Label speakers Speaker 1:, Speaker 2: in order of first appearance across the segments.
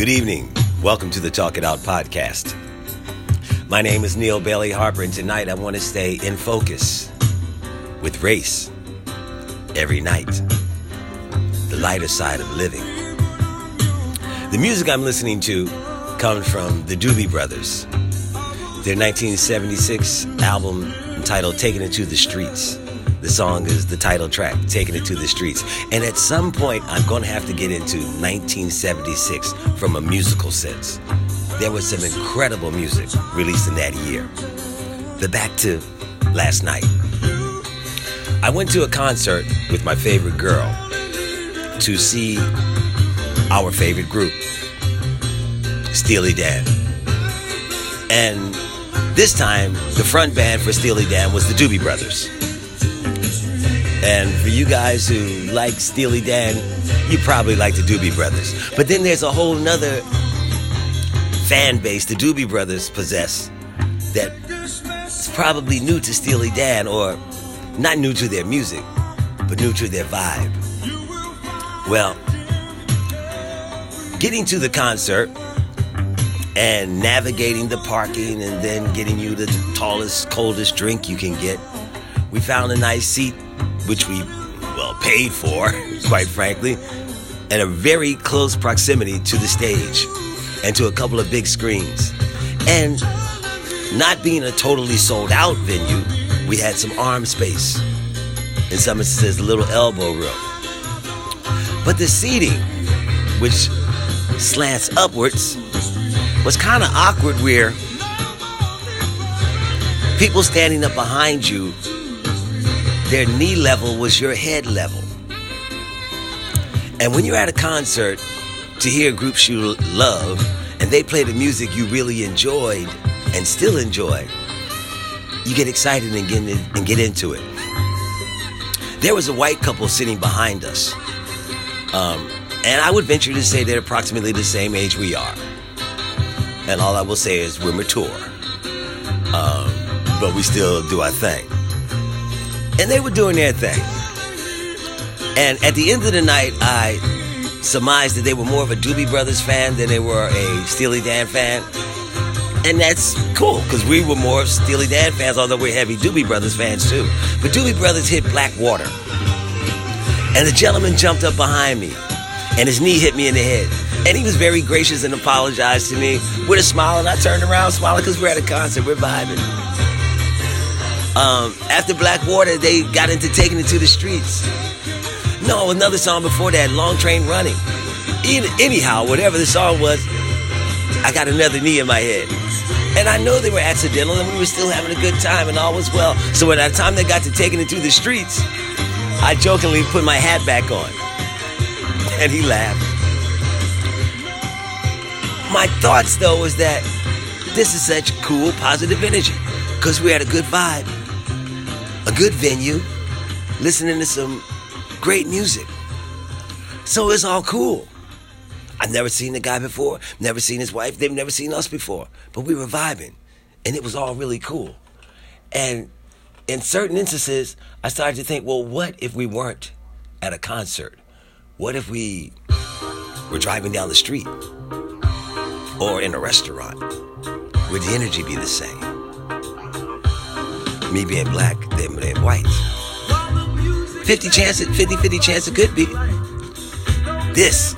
Speaker 1: Good evening. Welcome to the Talk It Out podcast. My name is Neal Bailey Harper, and tonight I want to stay in focus with race every night, the lighter side of living. The music I'm listening to comes from the Doobie Brothers, their 1976 album entitled Taking It to the Streets. The song is the title track, Taking It to the Streets. And at some point, I'm going to have to get into 1976 from a musical sense. There was some incredible music released in that year. But back to last night. I went to a concert with my favorite girl to see our favorite group, Steely Dan. And this time, the front band for Steely Dan was the Doobie Brothers. And for you guys who like Steely Dan, you probably like the Doobie Brothers. But then there's a whole nother fan base the Doobie Brothers possess that is probably new to Steely Dan or not new to their music, but new to their vibe. Well, getting to the concert and navigating the parking and then getting you the tallest, coldest drink you can get, we found a nice seat which we, well, paid for, quite frankly, and a very close proximity to the stage and to a couple of big screens. And not being a totally sold out venue, we had some arm space. In some instances, a little elbow room. But the seating, which slants upwards, was kind of awkward where people standing up behind you their knee level was your head level. And when you're at a concert to hear groups you love and they play the music you really enjoyed and still enjoy, you get excited and get, in, and get into it. There was a white couple sitting behind us. Um, and I would venture to say they're approximately the same age we are. And all I will say is we're mature. Um, but we still do our thing and they were doing their thing. And at the end of the night, I surmised that they were more of a Doobie Brothers fan than they were a Steely Dan fan. And that's cool, because we were more of Steely Dan fans, although we're heavy Doobie Brothers fans too. But Doobie Brothers hit Black Water. And the gentleman jumped up behind me, and his knee hit me in the head. And he was very gracious and apologized to me with a smile, and I turned around smiling because we're at a concert, we're vibing. Um, after Black Water, they got into taking it to the streets. No, another song before that, Long Train Running. Anyhow, whatever the song was, I got another knee in my head. And I know they were accidental and we were still having a good time and all was well. So when the time they got to taking it to the streets, I jokingly put my hat back on. And he laughed. My thoughts though was that this is such cool, positive energy. Because we had a good vibe a good venue, listening to some great music. So it's all cool. I've never seen the guy before, never seen his wife, they've never seen us before. But we were vibing, and it was all really cool. And in certain instances, I started to think, well, what if we weren't at a concert? What if we were driving down the street or in a restaurant? Would the energy be the same? Me being black, them being white. 50 chance, 50 50 chance it could be. This,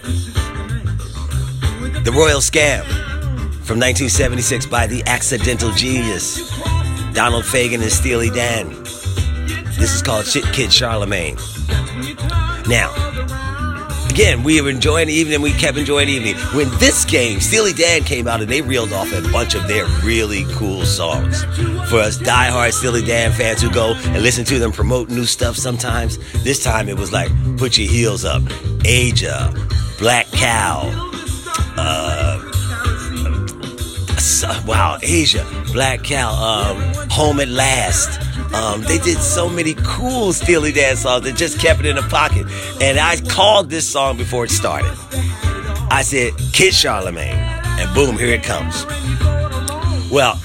Speaker 1: the Royal Scam from 1976 by the accidental genius, Donald Fagen and Steely Dan. This is called Shit Kid Charlemagne. Now, Again, we were enjoying the evening. We kept enjoying the evening. When this game, Steely Dan came out and they reeled off a bunch of their really cool songs. For us diehard Steely Dan fans who go and listen to them promote new stuff sometimes, this time it was like Put Your Heels Up, Aja, Black Cow, uh, wow, Aja, Black Cow, um, Home at Last. Um, they did so many cool Steely Dan songs that just kept it in the pocket. And I called this song before it started. I said, Kid Charlemagne. And boom, here it comes. Well,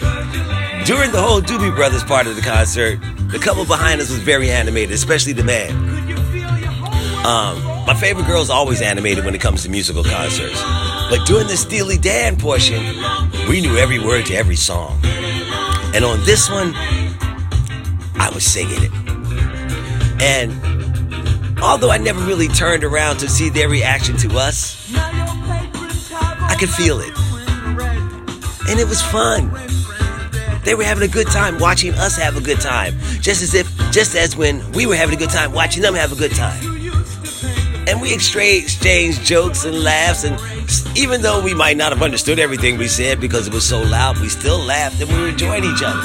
Speaker 1: during the whole Doobie Brothers part of the concert, the couple behind us was very animated, especially the man. Um, my favorite girl is always animated when it comes to musical concerts. But during the Steely Dan portion, we knew every word to every song. And on this one, I was singing it. And although I never really turned around to see their reaction to us, I could feel it. And it was fun. They were having a good time watching us have a good time. Just as if, just as when we were having a good time watching them have a good time. And we exchanged jokes and laughs, and even though we might not have understood everything we said because it was so loud, we still laughed and we were enjoying each other.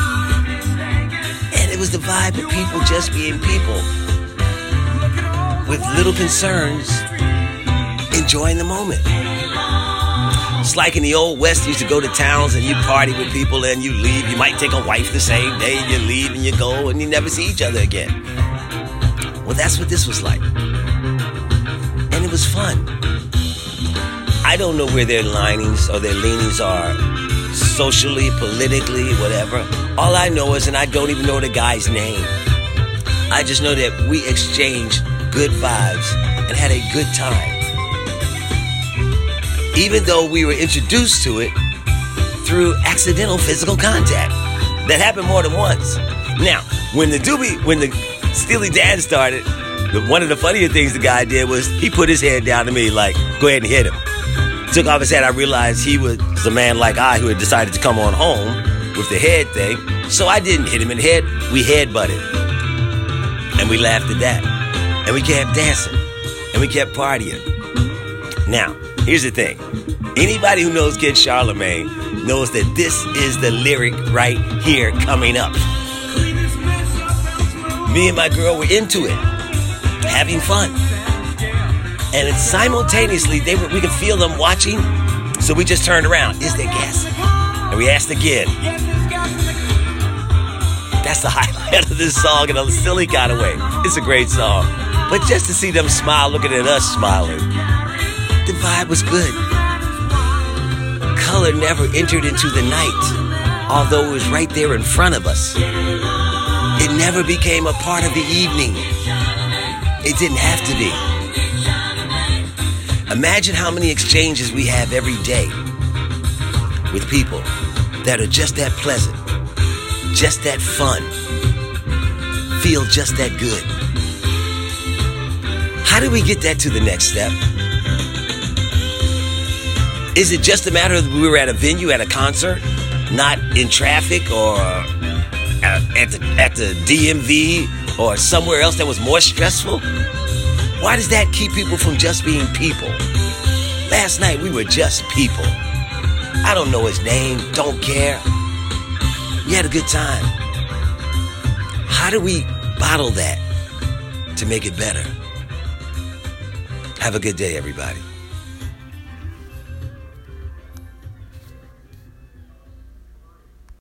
Speaker 1: And it was the vibe of people just being people with little concerns, enjoying the moment. It's like in the old West, you used to go to towns and you party with people and you leave. You might take a wife the same day you leave and you go and you never see each other again. Well, that's what this was like. Was fun. I don't know where their linings or their leanings are socially, politically, whatever. All I know is, and I don't even know the guy's name, I just know that we exchanged good vibes and had a good time even though we were introduced to it through accidental physical contact. That happened more than once. Now, when the Doobie, when the Steely Dan started, one of the funniest things the guy did was he put his head down to me like, go ahead and hit him. Took off his head. I realized he was a man like I who had decided to come on home with the head thing. So I didn't hit him in the head. We head butted. And we laughed at that. And we kept dancing. And we kept partying. Now, Here's the thing anybody who knows Kid Charlemagne knows that this is the lyric right here coming up. Me and my girl were into it, having fun. And it's simultaneously, they were, we could feel them watching, so we just turned around. Is there gas? And we asked again. That's the highlight of this song in a silly kind of way. It's a great song. But just to see them smile looking at us smiling, the vibe was good. Color never entered into the night, although it was right there in front of us. It never became a part of the evening. It didn't have to be. Imagine how many exchanges we have every day with people that are just that pleasant, just that fun, feel just that good. How do we get that to the next step? Is it just a matter of we were at a venue at a concert, not in traffic or Uh, at the, at the DMV or somewhere else that was more stressful? Why does that keep people from just being people? Last night we were just people. I don't know his name, don't care. We had a good time. How do we bottle that to make it better? Have a good day, everybody.